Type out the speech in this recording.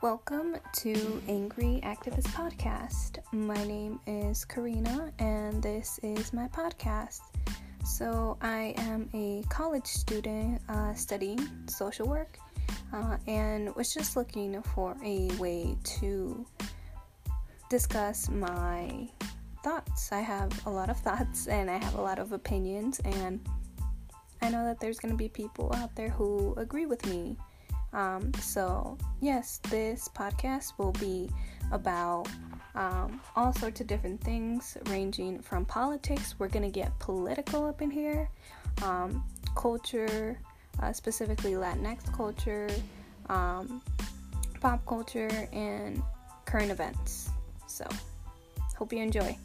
Welcome to Angry Activist Podcast. My name is Karina, and this is my podcast. So, I am a college student uh, studying social work uh, and was just looking for a way to discuss my thoughts. I have a lot of thoughts and I have a lot of opinions, and I know that there's going to be people out there who agree with me um, so, yes, this podcast will be about um, all sorts of different things, ranging from politics. We're going to get political up in here, um, culture, uh, specifically Latinx culture, um, pop culture, and current events. So, hope you enjoy.